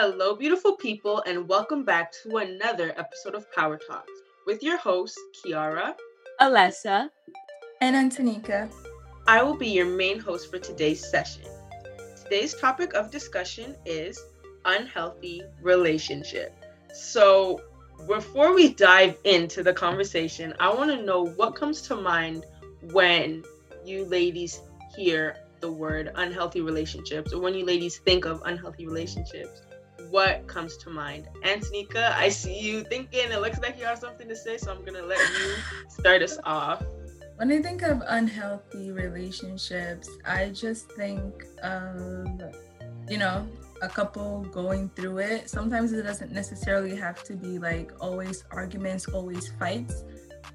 Hello, beautiful people, and welcome back to another episode of Power Talks with your hosts, Kiara, Alessa, and Antonika. I will be your main host for today's session. Today's topic of discussion is unhealthy relationship. So, before we dive into the conversation, I want to know what comes to mind when you ladies hear the word unhealthy relationships or when you ladies think of unhealthy relationships what comes to mind. Antonika i see you thinking it looks like you have something to say so i'm gonna let you start us off. When i think of unhealthy relationships i just think of you know a couple going through it. Sometimes it doesn't necessarily have to be like always arguments always fights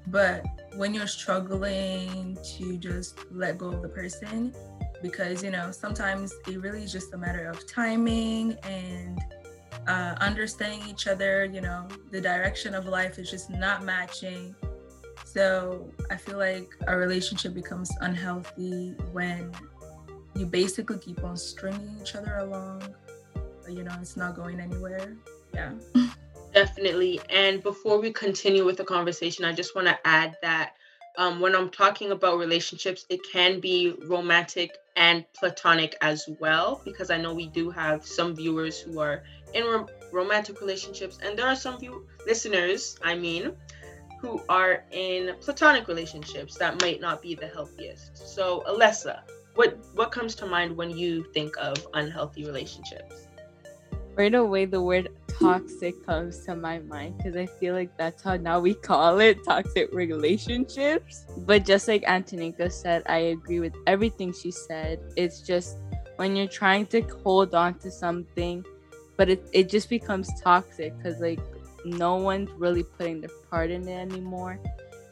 but when you're struggling to just let go of the person because you know sometimes it really is just a matter of timing and uh, understanding each other you know the direction of life is just not matching. So i feel like a relationship becomes unhealthy when you basically keep on stringing each other along but you know it's not going anywhere. Yeah. Definitely. And before we continue with the conversation, I just want to add that um, when I'm talking about relationships, it can be romantic and platonic as well, because I know we do have some viewers who are in rom- romantic relationships, and there are some listeners, I mean, who are in platonic relationships that might not be the healthiest. So, Alessa, what what comes to mind when you think of unhealthy relationships? Right away, the word toxic comes to my mind because I feel like that's how now we call it toxic relationships. But just like Antonika said, I agree with everything she said. It's just when you're trying to hold on to something, but it, it just becomes toxic because like no one's really putting their part in it anymore.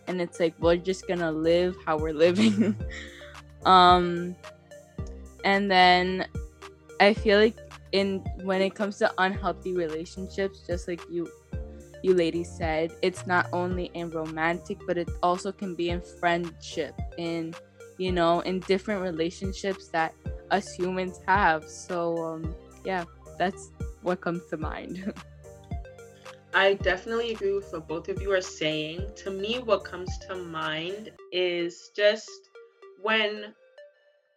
And it's like we're just gonna live how we're living. um and then I feel like in when it comes to unhealthy relationships just like you you ladies said it's not only in romantic but it also can be in friendship in you know in different relationships that us humans have so um yeah that's what comes to mind I definitely agree with what both of you are saying. To me, what comes to mind is just when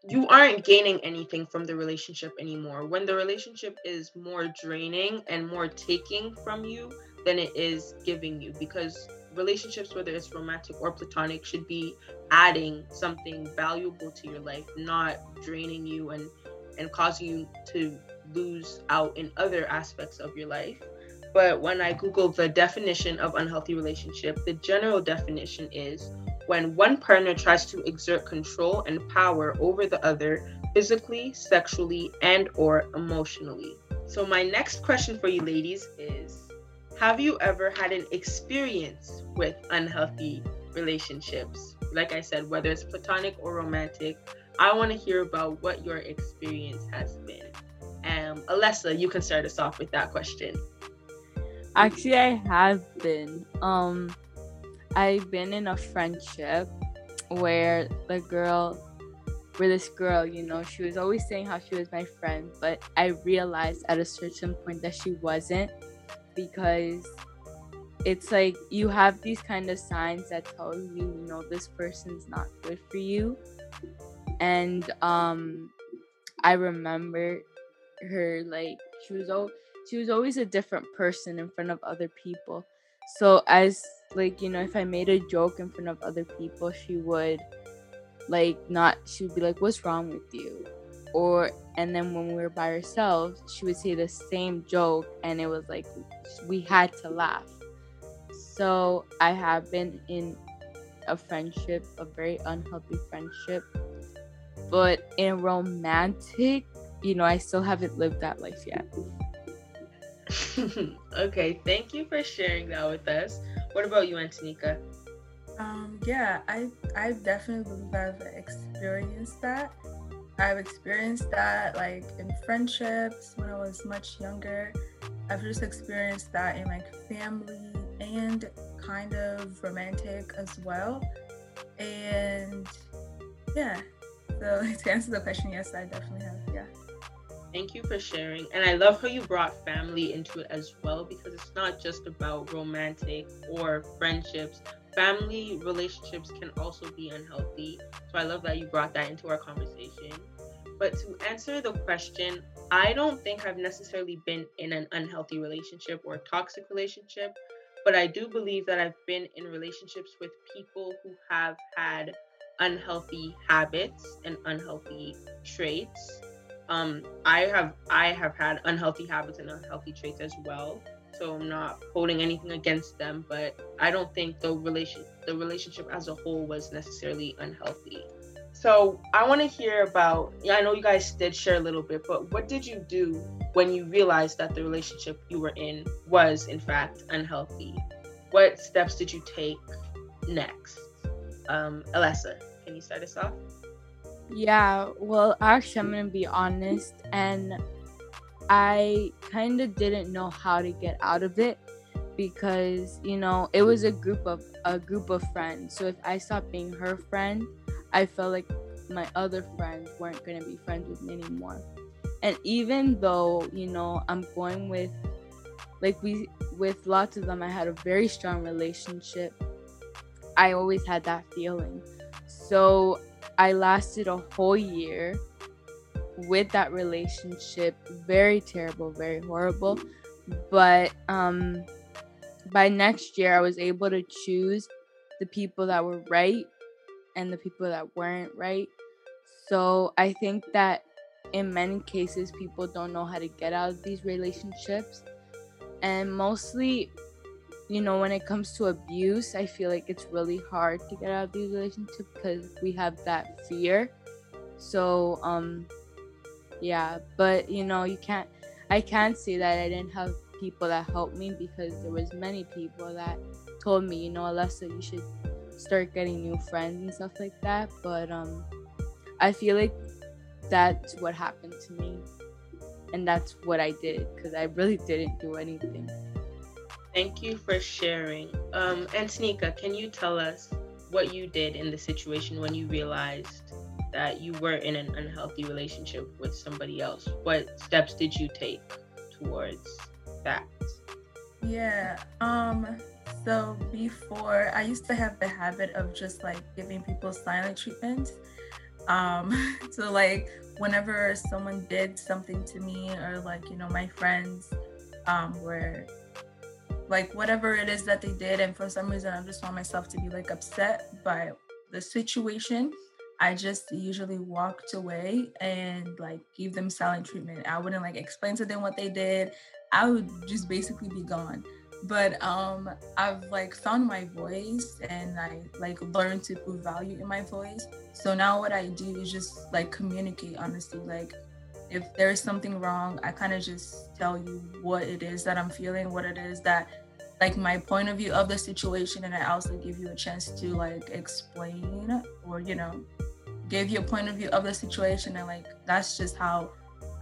you aren't gaining anything from the relationship anymore. When the relationship is more draining and more taking from you than it is giving you, because relationships, whether it's romantic or platonic, should be adding something valuable to your life, not draining you and and causing you to lose out in other aspects of your life. But when I Googled the definition of unhealthy relationship, the general definition is when one partner tries to exert control and power over the other physically, sexually, and or emotionally. So my next question for you ladies is have you ever had an experience with unhealthy relationships? Like I said, whether it's platonic or romantic, I want to hear about what your experience has been. Um, Alessa, you can start us off with that question. Actually, I have been. Um, I've been in a friendship where the girl, where this girl, you know, she was always saying how she was my friend, but I realized at a certain point that she wasn't because it's like you have these kind of signs that tell you, you know, this person's not good for you. And um I remember her like she was always she was always a different person in front of other people. So as like you know if i made a joke in front of other people she would like not she would be like what's wrong with you or and then when we were by ourselves she would say the same joke and it was like we had to laugh so i have been in a friendship a very unhealthy friendship but in romantic you know i still haven't lived that life yet okay thank you for sharing that with us what about you, Antonika? Um, yeah, I I definitely believe I've experienced that. I've experienced that like in friendships when I was much younger. I've just experienced that in like family and kind of romantic as well. And yeah, so to answer the question, yes, I definitely have. Thank you for sharing. And I love how you brought family into it as well because it's not just about romantic or friendships. Family relationships can also be unhealthy. So I love that you brought that into our conversation. But to answer the question, I don't think I've necessarily been in an unhealthy relationship or toxic relationship, but I do believe that I've been in relationships with people who have had unhealthy habits and unhealthy traits um i have i have had unhealthy habits and unhealthy traits as well. So i'm not holding anything against them but i don't think the relation the relationship as a whole was necessarily unhealthy. So i want to hear about yeah i know you guys did share a little bit but what did you do when you realized that the relationship you were in was in fact unhealthy? What steps did you take next? Um alessa can you start us off yeah, well, actually, I'm gonna be honest, and I kind of didn't know how to get out of it because you know it was a group of a group of friends. So if I stopped being her friend, I felt like my other friends weren't gonna be friends with me anymore. And even though you know I'm going with like we with lots of them, I had a very strong relationship. I always had that feeling. So I lasted a whole year with that relationship. Very terrible, very horrible. But um, by next year, I was able to choose the people that were right and the people that weren't right. So I think that in many cases, people don't know how to get out of these relationships. And mostly, you know, when it comes to abuse, I feel like it's really hard to get out of these relationships because we have that fear. So, um, yeah, but you know, you can't, I can't say that I didn't have people that helped me because there was many people that told me, you know, Alessa, you should start getting new friends and stuff like that. But, um, I feel like that's what happened to me. And that's what I did because I really didn't do anything. Thank you for sharing. Um, Antonika, can you tell us what you did in the situation when you realized that you were in an unhealthy relationship with somebody else? What steps did you take towards that? Yeah. Um so before I used to have the habit of just like giving people silent treatment. Um so like whenever someone did something to me or like you know my friends um were like whatever it is that they did and for some reason i just want myself to be like upset by the situation. I just usually walked away and like give them silent treatment. I wouldn't like explain to them what they did. I would just basically be gone. But um i've like found my voice and i like learned to put value in my voice. So now what i do is just like communicate honestly like if there's something wrong, I kind of just tell you what it is that I'm feeling, what it is that like my point of view of the situation and I also give you a chance to like explain or you know give you a point of view of the situation and like that's just how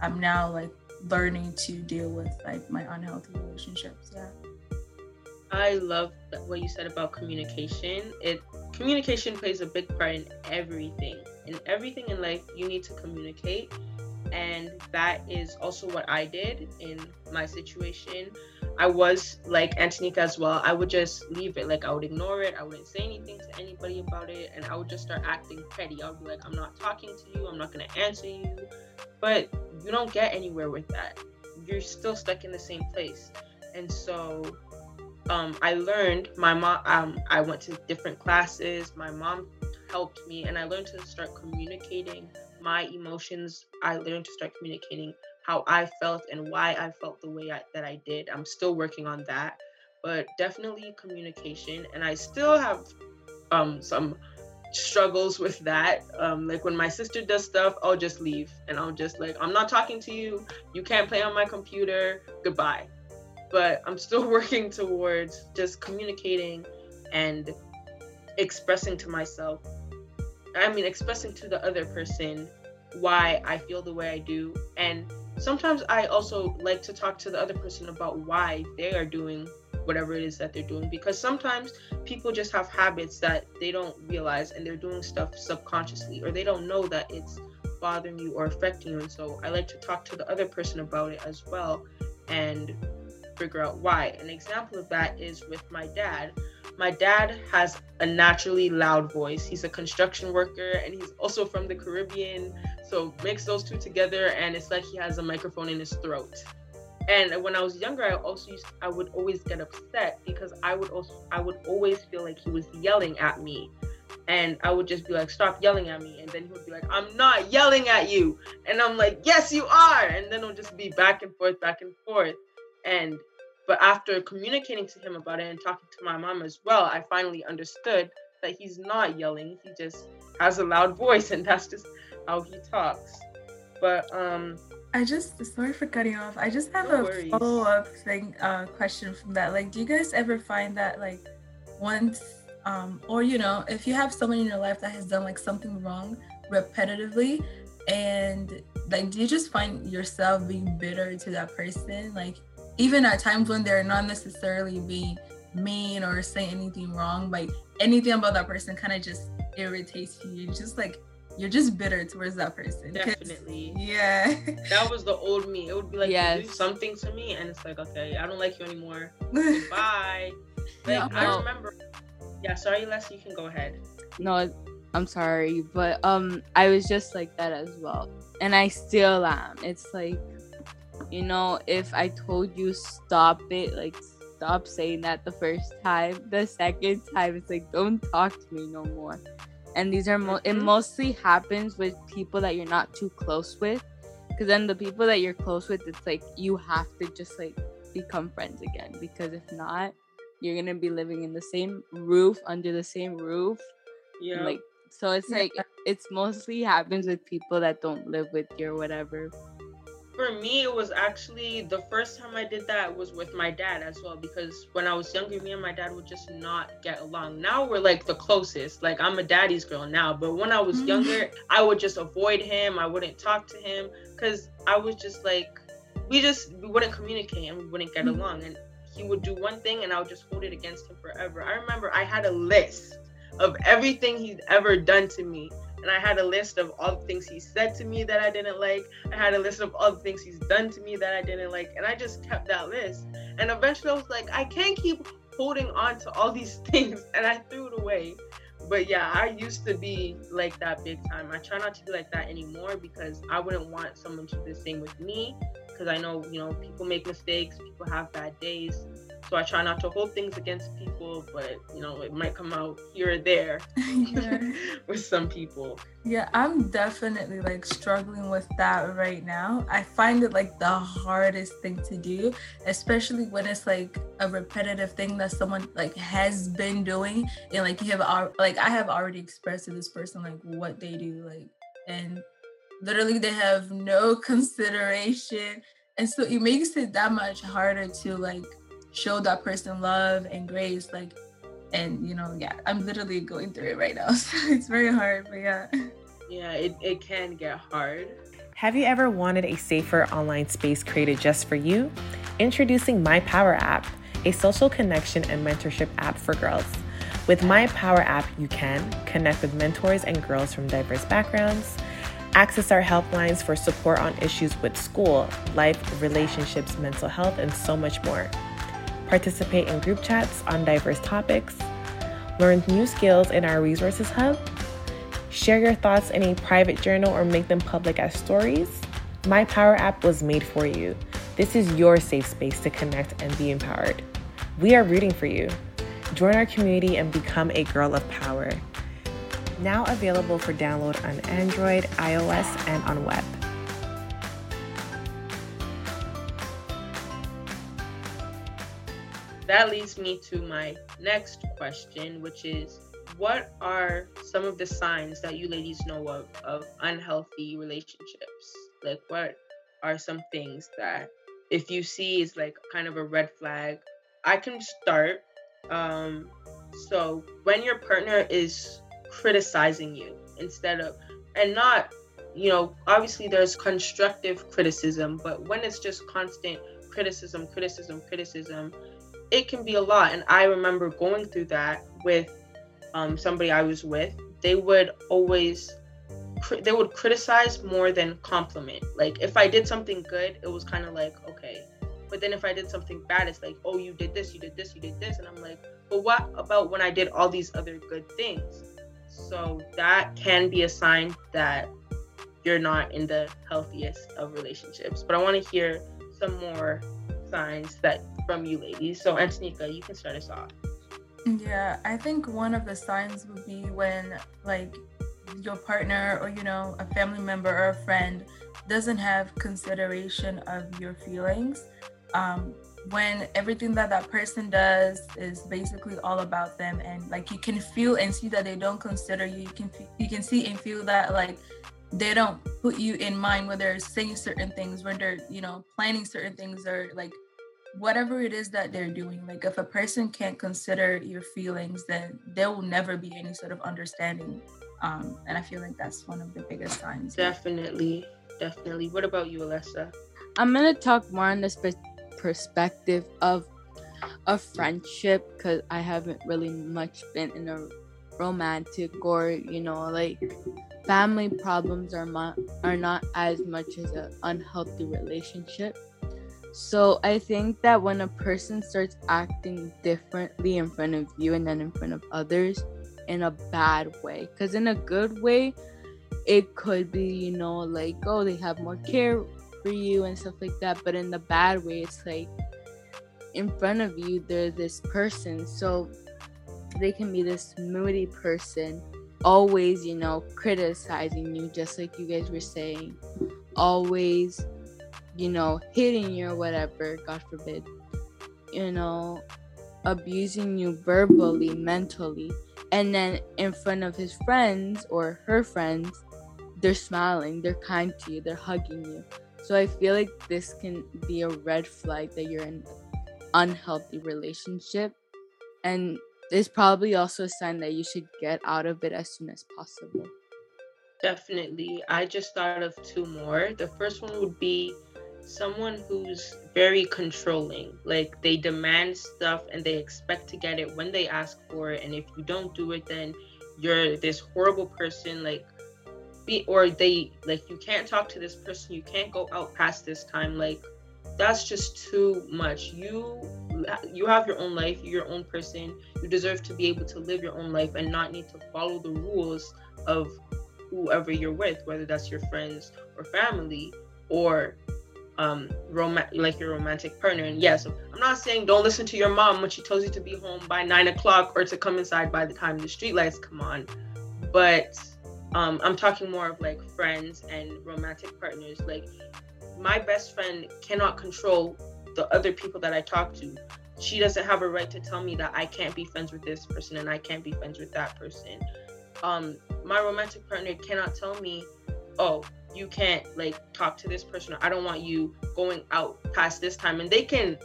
I'm now like learning to deal with like my unhealthy relationships. Yeah. I love what you said about communication. It communication plays a big part in everything. In everything in life, you need to communicate and that is also what I did in my situation. I was like Antonika as well. I would just leave it, like I would ignore it. I wouldn't say anything to anybody about it, and I would just start acting petty. I would be like, "I'm not talking to you. I'm not gonna answer you," but you don't get anywhere with that. You're still stuck in the same place, and so um, I learned. My mom. Um, I went to different classes. My mom helped me, and I learned to start communicating my emotions. I learned to start communicating how I felt and why I felt the way I, that I did. I'm still working on that, but definitely communication. And I still have um, some struggles with that. Um, like when my sister does stuff, I'll just leave and I'll just like, I'm not talking to you. You can't play on my computer. Goodbye. But I'm still working towards just communicating and expressing to myself I mean, expressing to the other person why I feel the way I do. And sometimes I also like to talk to the other person about why they are doing whatever it is that they're doing because sometimes people just have habits that they don't realize and they're doing stuff subconsciously or they don't know that it's bothering you or affecting you. And so I like to talk to the other person about it as well and figure out why. An example of that is with my dad. My dad has a naturally loud voice. He's a construction worker and he's also from the Caribbean. So mix those two together and it's like he has a microphone in his throat. And when I was younger, I also used I would always get upset because I would also I would always feel like he was yelling at me. And I would just be like, stop yelling at me. And then he would be like, I'm not yelling at you. And I'm like, yes, you are. And then it'll just be back and forth, back and forth. And but after communicating to him about it and talking to my mom as well, I finally understood that he's not yelling. He just has a loud voice and that's just how he talks. But um I just sorry for cutting off. I just have no a follow up thing uh question from that. Like do you guys ever find that like once um or you know, if you have someone in your life that has done like something wrong repetitively and like do you just find yourself being bitter to that person like even at times when they're not necessarily being mean or saying anything wrong, like anything about that person kind of just irritates you. just like you're just bitter towards that person. Definitely. Yeah. that was the old me. It would be like yes. do something to me and it's like, okay, I don't like you anymore. Bye. Like no. I remember Yeah, sorry Leslie, you can go ahead. No, I'm sorry, but um I was just like that as well. And I still am. It's like you know, if I told you stop it, like stop saying that the first time, the second time it's like don't talk to me no more. And these are mo- it mm-hmm. mostly happens with people that you're not too close with, because then the people that you're close with, it's like you have to just like become friends again. Because if not, you're gonna be living in the same roof under the same roof. Yeah. Like so, it's like it's mostly happens with people that don't live with you or whatever for me it was actually the first time i did that was with my dad as well because when i was younger me and my dad would just not get along. Now we're like the closest. Like i'm a daddy's girl now but when i was mm-hmm. younger i would just avoid him. I wouldn't talk to him because i was just like we just we wouldn't communicate and we wouldn't get mm-hmm. along. And he would do one thing and i would just hold it against him forever. I remember i had a list of everything he's ever done to me and I had a list of all the things he said to me that I didn't like. I had a list of all the things he's done to me that I didn't like, and I just kept that list. And eventually, I was like, I can't keep holding on to all these things, and I threw it away. But yeah, I used to be like that big time. I try not to be like that anymore because I wouldn't want someone to do the same with me. Because I know, you know, people make mistakes, people have bad days. So I try not to hold things against people, but you know, it might come out here or there with some people. Yeah, I'm definitely like struggling with that right now. I find it like the hardest thing to do, especially when it's like a repetitive thing that someone like has been doing and like you have like I have already expressed to this person like what they do like and literally they have no consideration and so it makes it that much harder to like show that person love and grace like and you know yeah i'm literally going through it right now so it's very hard but yeah. Yeah it, it can get hard. Have you ever wanted a safer online space created just for you? Introducing my power app a social connection and mentorship app for girls. With my power app you can connect with mentors and girls from diverse backgrounds access our helplines for support on issues with school life relationships mental health and so much more participate in group chats on diverse topics, learn new skills in our resources hub, share your thoughts in a private journal or make them public as stories. My Power app was made for you. This is your safe space to connect and be empowered. We are rooting for you. Join our community and become a girl of power. Now available for download on Android, iOS, and on web. That leads me to my next question, which is what are some of the signs that you ladies know of of unhealthy relationships? Like what are some things that if you see is like kind of a red flag? I can start. Um so when your partner is criticizing you instead of and not you know obviously there's constructive criticism but when it's just constant criticism criticism criticism it can be a lot. And I remember going through that with um, somebody I was with. They would always they would criticize more than compliment. Like if I did something good, it was kind of like okay, but then if I did something bad, it's like oh you did this, you did this, you did this, and I'm like, but what about when I did all these other good things? So that can be a sign that you're not in the healthiest of relationships. But I want to hear some more signs that from you ladies. So Antonika, you can start us off. Yeah, I think one of the signs would be when like your partner or you know a family member or a friend doesn't have consideration of your feelings. Um, when everything that that person does is basically all about them and like you can feel and see that they don't consider you you can you can see and feel that like they don't put you in mind when they're saying certain things when they're you know planning certain things or like whatever it is that they're doing like if a person can't consider your feelings then there will never be any sort of understanding um and i feel like that's one of the biggest signs. Definitely definitely. What about you alessa? I'm gonna talk more on the spe- perspective of a friendship because i haven't really much been in a romantic or you know like family problems are not are not as much as an unhealthy relationship so I think that when a person starts acting differently in front of you and then in front of others in a bad way, because in a good way, it could be, you know, like, oh, they have more care for you and stuff like that. But in the bad way, it's like in front of you, they're this person. So they can be this moody person, always, you know, criticizing you, just like you guys were saying, always you know, hitting you or whatever, God forbid, you know, abusing you verbally, mentally, and then in front of his friends or her friends, they're smiling, they're kind to you, they're hugging you. So I feel like this can be a red flag that you're in unhealthy relationship and it's probably also a sign that you should get out of it as soon as possible. Definitely. I just thought of two more. The first one would be someone who's very controlling. Like they demand stuff and they expect to get it when they ask for it. And if you don't do it, then you're this horrible person. Like, be or they like you can't talk to this person. You can't go out past this time. Like, that's just too much. You you have your own life. You're your own person. You deserve to be able to live your own life and not need to follow the rules of whoever you're with, whether that's your friends or family or um like your romantic partner. And yes i'm not saying don't listen to your mom when she tells you to be home by nine o'clock or to come inside by the time the street lights come on. But um i'm talking more of like friends and romantic partners. Like my best friend cannot control the other people that i talk to. She doesn't have a right to tell me that i can't be friends with this person and i can't be friends with that person. Um my romantic partner cannot tell me oh you can't like talk to this person i don't want you going out past this time. And they can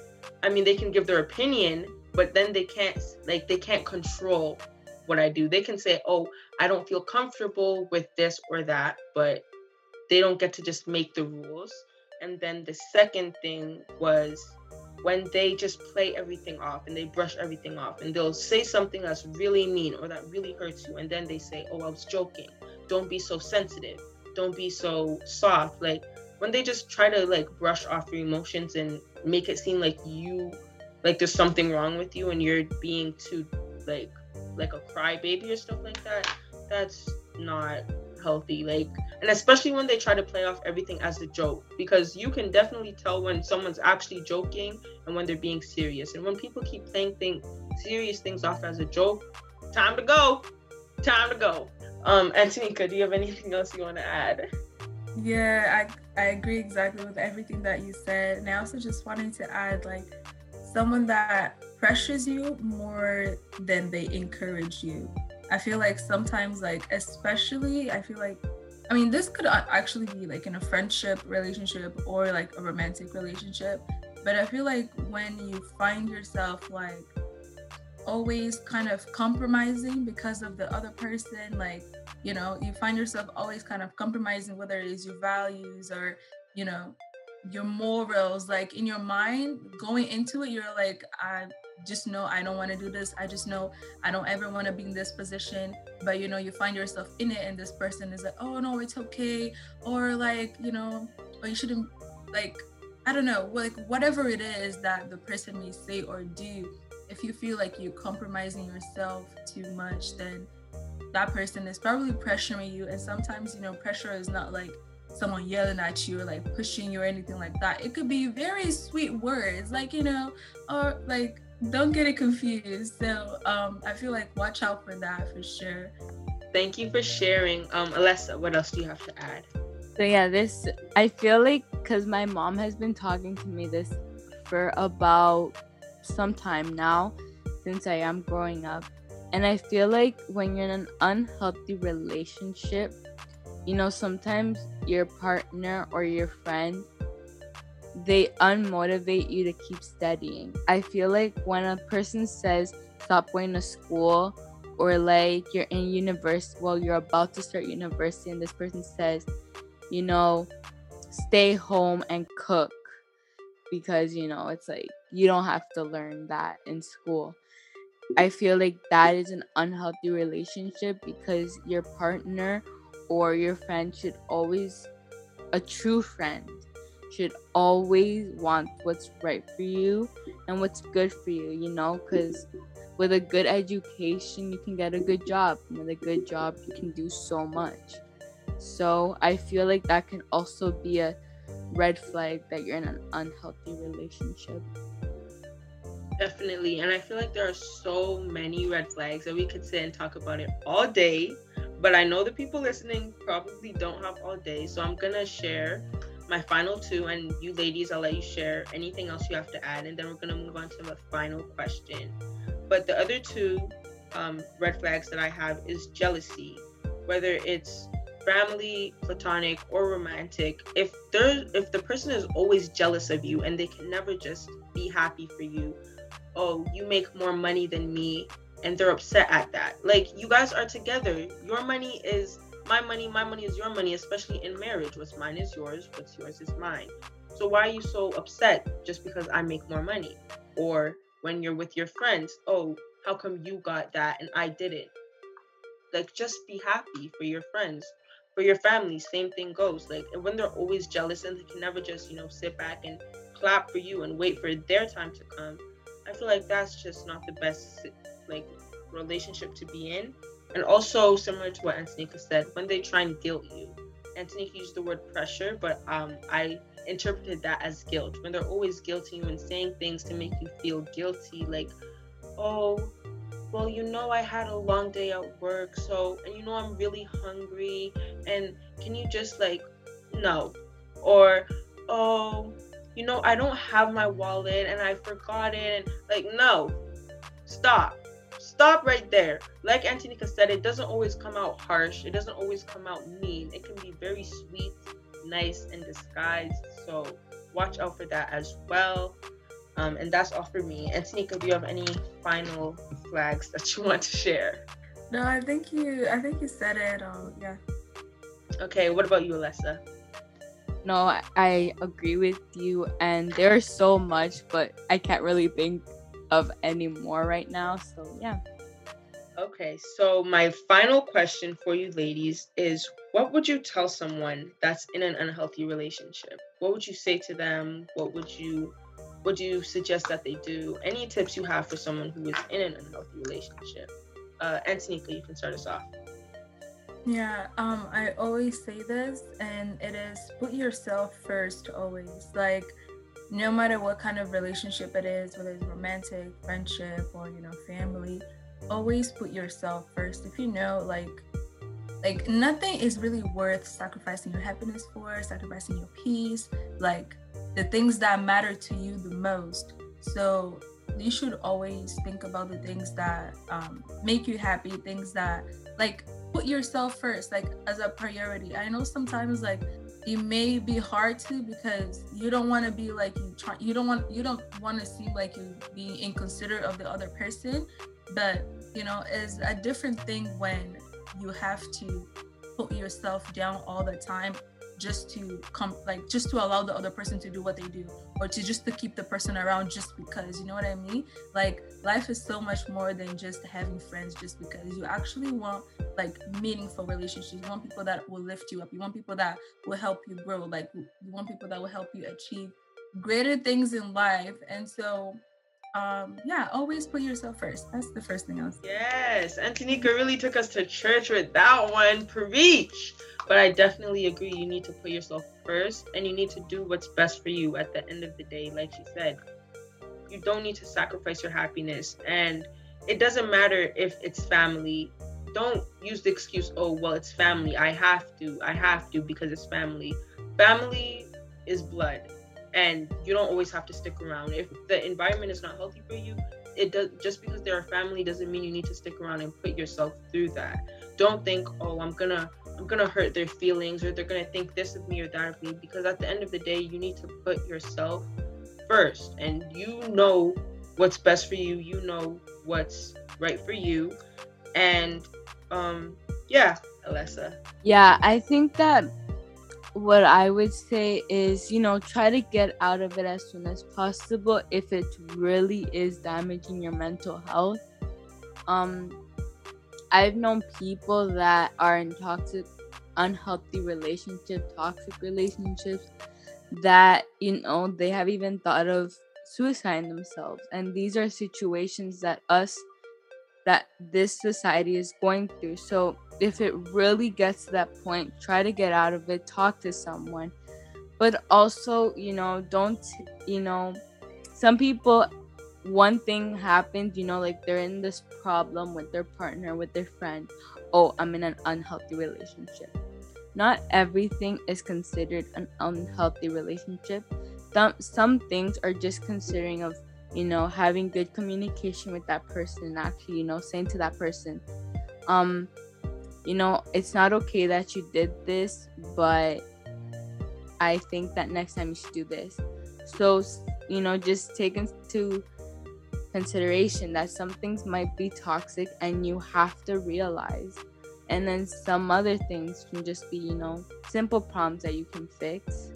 i mean they can give their opinion but then they can't like they can't control what i do. They can say oh i don't feel comfortable with this or that but they don't get to just make the rules. And then the second thing was when they just play everything off and they brush everything off and they'll say something that's really mean or that really hurts you and then they say oh i was joking. Don't be so sensitive don't be so soft. Like when they just try to like brush off your emotions and make it seem like you like there's something wrong with you and you're being too like like a crybaby or stuff like that that's not healthy. Like and especially when they try to play off everything as a joke because you can definitely tell when someone's actually joking and when they're being serious. And when people keep playing things serious things off as a joke time to go. Time to go um, Antonika, do you have anything else you want to add? Yeah, I I agree exactly with everything that you said, and I also just wanted to add like someone that pressures you more than they encourage you. I feel like sometimes, like especially, I feel like I mean, this could actually be like in a friendship relationship or like a romantic relationship. But I feel like when you find yourself like always kind of compromising because of the other person like you know you find yourself always kind of compromising whether it is your values or you know your morals like in your mind going into it you're like i just know i don't want to do this. I just know i don't ever want to be in this position. But you know you find yourself in it and this person is like oh no it's okay. Or like you know or you shouldn't like i don't know like whatever it is that the person may say or do if you feel like you're compromising yourself too much then that person is probably pressuring you and sometimes you know pressure is not like someone yelling at you or like pushing you or anything like that. It could be very sweet words, like you know, or like don't get it confused. So um, I feel like watch out for that for sure. Thank you for sharing, um, Alessa. What else do you have to add? So yeah, this I feel like because my mom has been talking to me this for about some time now since I am growing up. And I feel like when you're in an unhealthy relationship, you know, sometimes your partner or your friend they unmotivate you to keep studying. I feel like when a person says stop going to school or like you're in university well you're about to start university and this person says, you know, stay home and cook because you know, it's like you don't have to learn that in school. I feel like that is an unhealthy relationship because your partner or your friend should always, a true friend, should always want what's right for you and what's good for you, you know? Because with a good education, you can get a good job. And with a good job, you can do so much. So I feel like that can also be a red flag that you're in an unhealthy relationship. Definitely. And I feel like there are so many red flags that we could sit and talk about it all day. But I know the people listening probably don't have all day. So I'm going to share my final two. And you ladies, I'll let you share anything else you have to add. And then we're going to move on to the final question. But the other two um, red flags that I have is jealousy, whether it's family, platonic, or romantic. If there, if the person is always jealous of you and they can never just be happy for you, oh, you make more money than me, and they're upset at that. Like, you guys are together. Your money is my money, my money is your money, especially in marriage. What's mine is yours, what's yours is mine. So, why are you so upset just because I make more money? Or when you're with your friends, oh, how come you got that and I didn't? Like, just be happy for your friends. For your family, same thing goes. Like, when they're always jealous and they can never just, you know, sit back and clap for you and wait for their time to come, I feel like that's just not the best like relationship to be in. And also similar to what Antonika said, when they try and guilt you. Antonika used the word pressure, but um I interpreted that as guilt. When they're always guilting you and saying things to make you feel guilty, like, oh, well, you know, I had a long day at work, so, and you know, I'm really hungry, and can you just like, no, or, oh, you know, I don't have my wallet and I forgot it. And like, no, stop. Stop right there. Like Antonika said, it doesn't always come out harsh. It doesn't always come out mean. It can be very sweet, nice, and disguised. So watch out for that as well. Um, and that's all for me. Antonika, do you have any final flags that you want to share? No, I think you. I think you said it. Um, yeah. Okay. What about you, Alessa? No, I agree with you. And there's so much, but I can't really think of any more right now. So, yeah. Okay, so my final question for you ladies is what would you tell someone that's in an unhealthy relationship? What would you say to them? What would you what do you suggest that they do? Any tips you have for someone who is in an unhealthy relationship? Uh, Antonika, you can start us off. Yeah, um, I always say this, and it is put yourself first always. Like, no matter what kind of relationship it is, whether it's romantic, friendship, or you know, family, always put yourself first. If you know, like, like nothing is really worth sacrificing your happiness for, sacrificing your peace, like the things that matter to you the most. So you should always think about the things that um, make you happy, things that like put yourself first like as a priority. I know sometimes like it may be hard to because you don't want to be like you try you don't want you don't want to seem like you being inconsiderate of the other person but you know it's a different thing when you have to put yourself down all the time just to come like just to allow the other person to do what they do or to just to keep the person around just because you know what i mean? Like life is so much more than just having friends just because you actually want like meaningful relationships. You want people that will lift you up. You want people that will help you grow. Like you want people that will help you achieve greater things in life. And so um yeah always put yourself first. That's the first thing i was yes antonika really took us to church with that one preach. But i definitely agree you need to put yourself first and you need to do what's best for you at the end of the day like she said. You don't need to sacrifice your happiness. And it doesn't matter if it's family. Don't use the excuse oh well it's family. I have to. I have to because it's family. Family is blood and you don't always have to stick around. If the environment is not healthy for you, it does just because they're a family doesn't mean you need to stick around and put yourself through that. Don't think, oh, I'm gonna I'm gonna hurt their feelings or they're gonna think this of me or that of me because at the end of the day you need to put yourself first and you know what's best for you, you know what's right for you. And um yeah, Alessa. Yeah, I think that what I would say is, you know, try to get out of it as soon as possible if it really is damaging your mental health. Um, I've known people that are in toxic, unhealthy relationships, toxic relationships, that, you know, they have even thought of suicide themselves. And these are situations that us, that this society is going through. So if it really gets to that point, try to get out of it, talk to someone. But also, you know, don't, you know, some people, one thing happens, you know, like they're in this problem with their partner, with their friend. Oh, I'm in an unhealthy relationship. Not everything is considered an unhealthy relationship. Some, some things are just considering of, you know, having good communication with that person, actually, you know, saying to that person, um, you know, it's not okay that you did this, but I think that next time you should do this. So, you know, just take into consideration that some things might be toxic and you have to realize. And then some other things can just be, you know, simple problems that you can fix.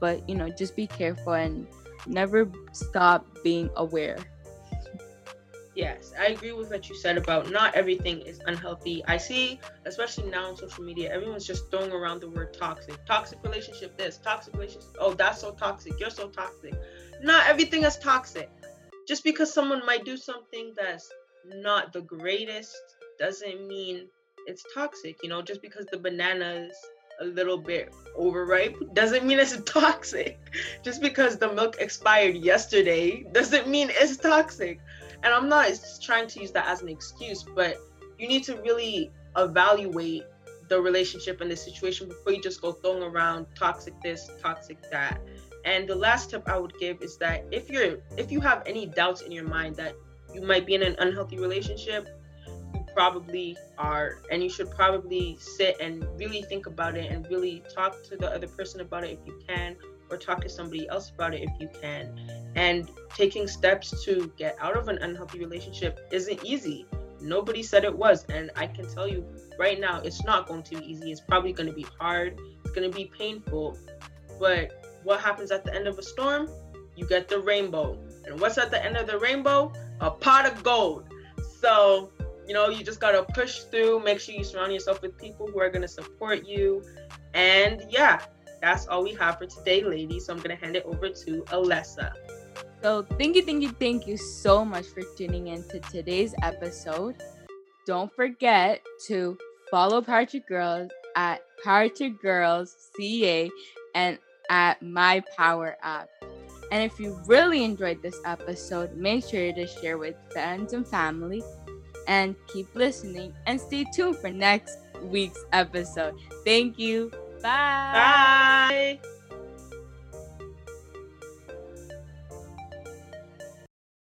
But, you know, just be careful and never stop being aware yes, I agree with what you said about not everything is unhealthy. I see, especially now on social media, everyone's just throwing around the word toxic. Toxic relationship, this, toxic relationship, oh, that's so toxic, you're so toxic. Not everything is toxic. Just because someone might do something that's not the greatest doesn't mean it's toxic. You know, just because the banana is a little bit overripe doesn't mean it's toxic. Just because the milk expired yesterday doesn't mean it's toxic and I'm not trying to use that as an excuse, but you need to really evaluate the relationship and the situation before you just go throwing around toxic this, toxic that. And the last tip I would give is that if you're if you have any doubts in your mind that you might be in an unhealthy relationship, you probably are and you should probably sit and really think about it and really talk to the other person about it if you can or talk to somebody else about it if you can. And taking steps to get out of an unhealthy relationship isn't easy. Nobody said it was. And I can tell you right now, it's not going to be easy. It's probably going to be hard, it's going to be painful. But what happens at the end of a storm? You get the rainbow. And what's at the end of the rainbow? A pot of gold. So, you know, you just got to push through, make sure you surround yourself with people who are going to support you. And yeah, that's all we have for today, ladies. So I'm gonna hand it over to Alessa. So thank you, thank you, thank you so much for tuning in to today's episode. Don't forget to follow to Girls at to Girls CA and at My Power app. And if you really enjoyed this episode, make sure to share with friends and family and keep listening and stay tuned for next week's episode. Thank you. Bye. Bye.